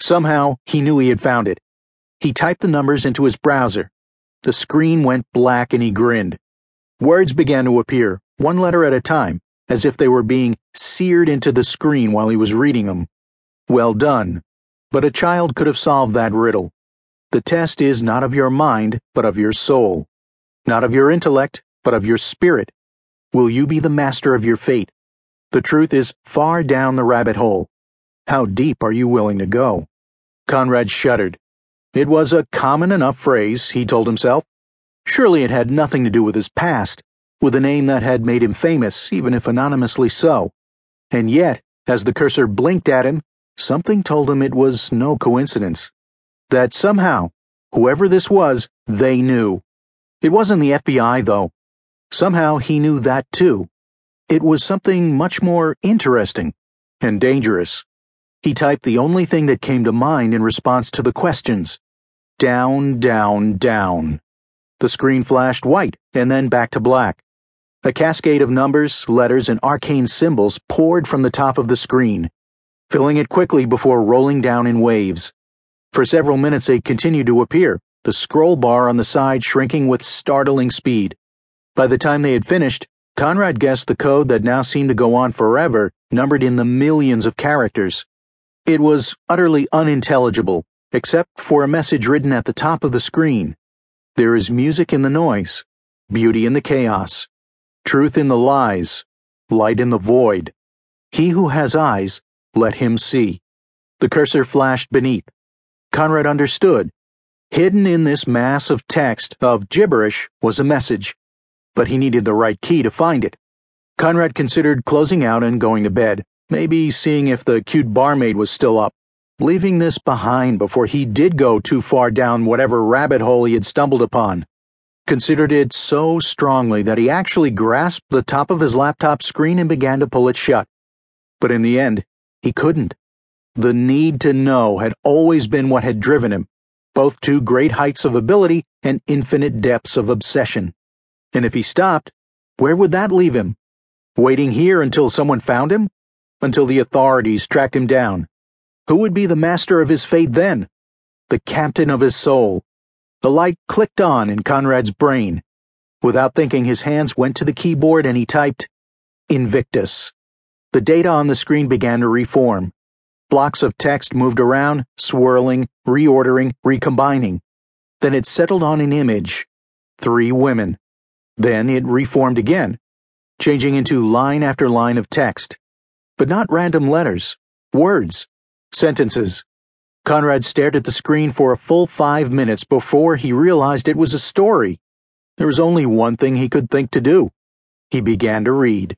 Somehow, he knew he had found it. He typed the numbers into his browser. The screen went black and he grinned. Words began to appear, one letter at a time, as if they were being seared into the screen while he was reading them. Well done. But a child could have solved that riddle. The test is not of your mind, but of your soul. Not of your intellect, but of your spirit. Will you be the master of your fate? The truth is far down the rabbit hole. How deep are you willing to go? Conrad shuddered. It was a common enough phrase, he told himself. Surely it had nothing to do with his past, with a name that had made him famous, even if anonymously so. And yet, as the cursor blinked at him, something told him it was no coincidence. That somehow, whoever this was, they knew. It wasn't the FBI, though. Somehow he knew that too. It was something much more interesting and dangerous. He typed the only thing that came to mind in response to the questions. Down, down, down. The screen flashed white and then back to black. A cascade of numbers, letters, and arcane symbols poured from the top of the screen, filling it quickly before rolling down in waves. For several minutes they continued to appear, the scroll bar on the side shrinking with startling speed. By the time they had finished, Conrad guessed the code that now seemed to go on forever numbered in the millions of characters. It was utterly unintelligible, except for a message written at the top of the screen. There is music in the noise, beauty in the chaos, truth in the lies, light in the void. He who has eyes, let him see. The cursor flashed beneath. Conrad understood. Hidden in this mass of text, of gibberish, was a message, but he needed the right key to find it. Conrad considered closing out and going to bed. Maybe seeing if the cute barmaid was still up. Leaving this behind before he did go too far down whatever rabbit hole he had stumbled upon. Considered it so strongly that he actually grasped the top of his laptop screen and began to pull it shut. But in the end, he couldn't. The need to know had always been what had driven him, both to great heights of ability and infinite depths of obsession. And if he stopped, where would that leave him? Waiting here until someone found him? Until the authorities tracked him down. Who would be the master of his fate then? The captain of his soul. The light clicked on in Conrad's brain. Without thinking, his hands went to the keyboard and he typed Invictus. The data on the screen began to reform. Blocks of text moved around, swirling, reordering, recombining. Then it settled on an image. Three women. Then it reformed again, changing into line after line of text but not random letters, words, sentences. Conrad stared at the screen for a full five minutes before he realized it was a story. There was only one thing he could think to do. He began to read.